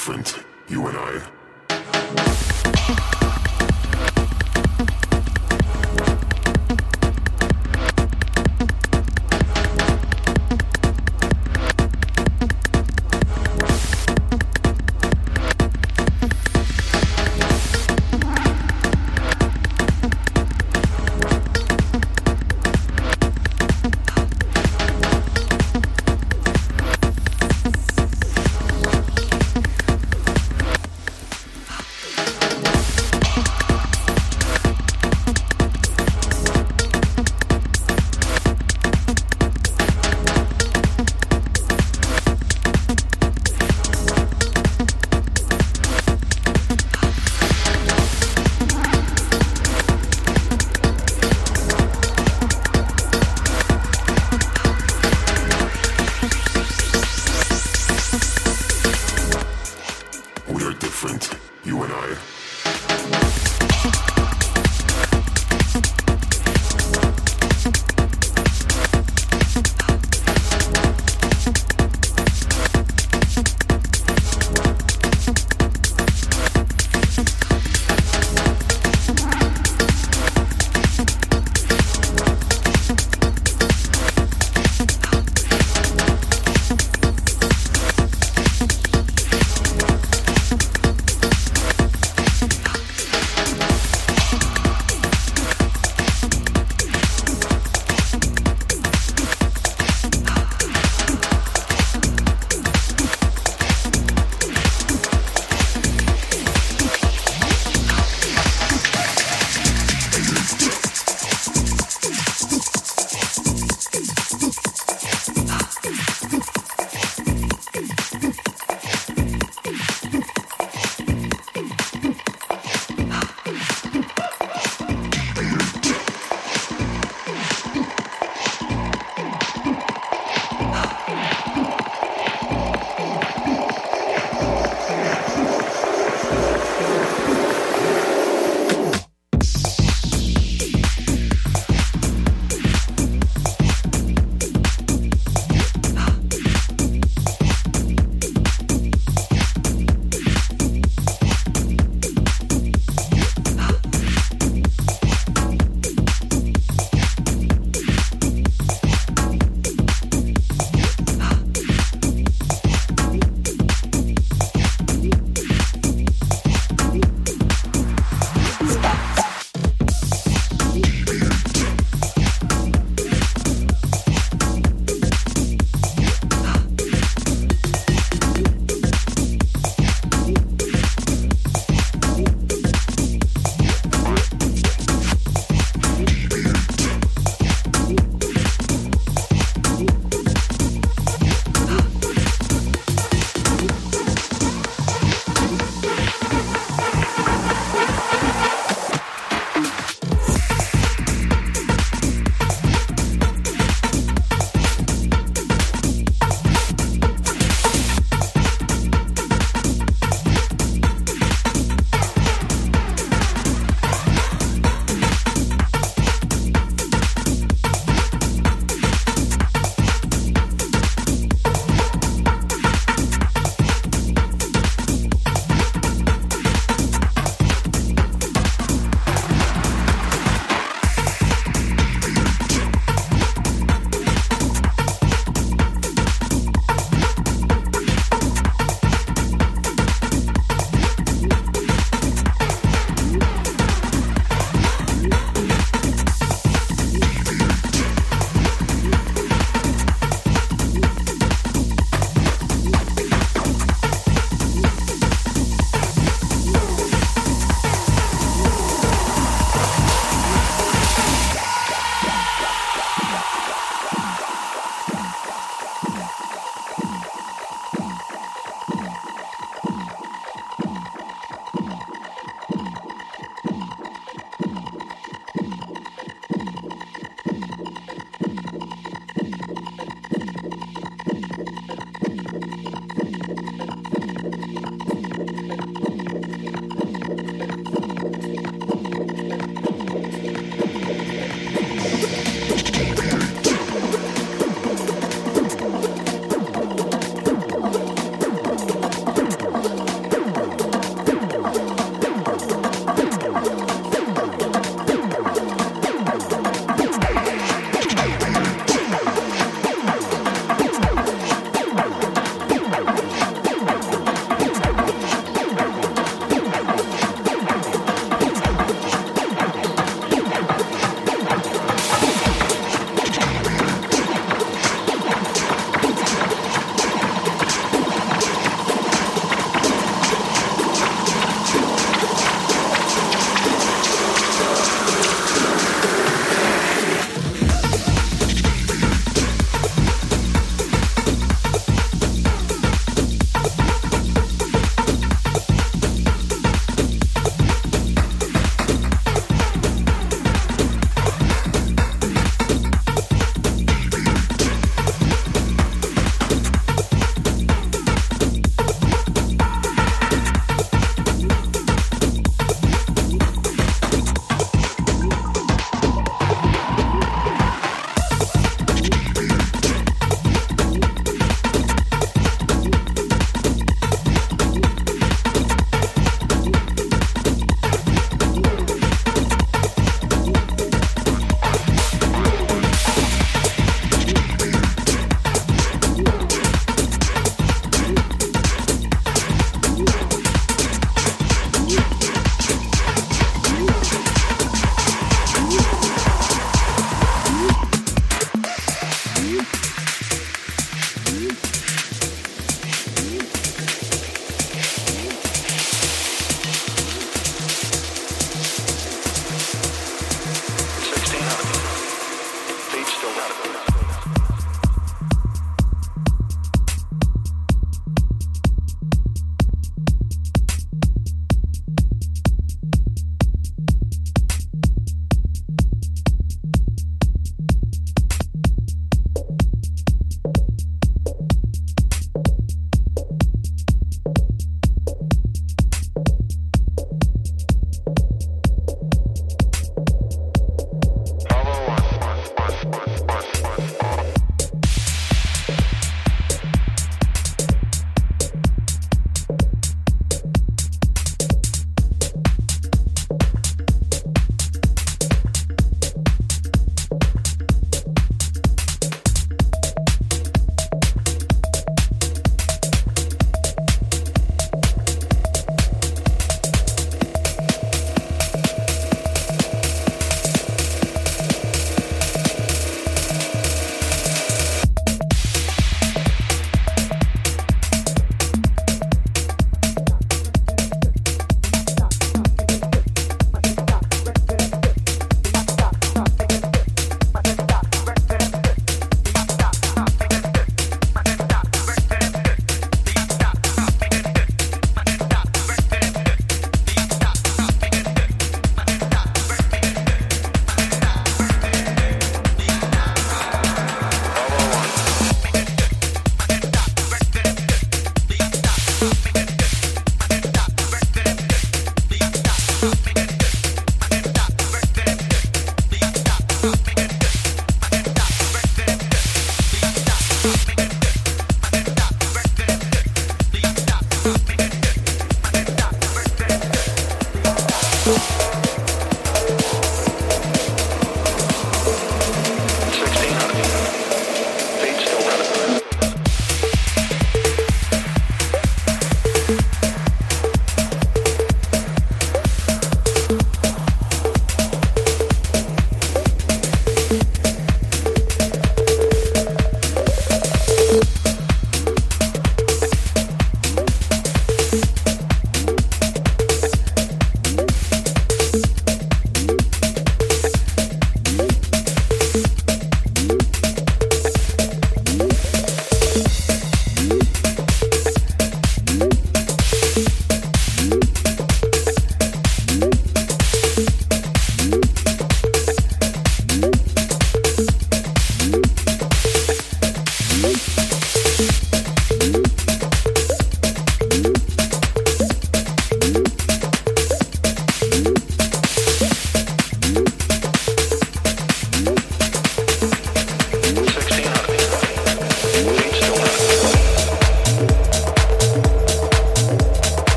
different, you and I.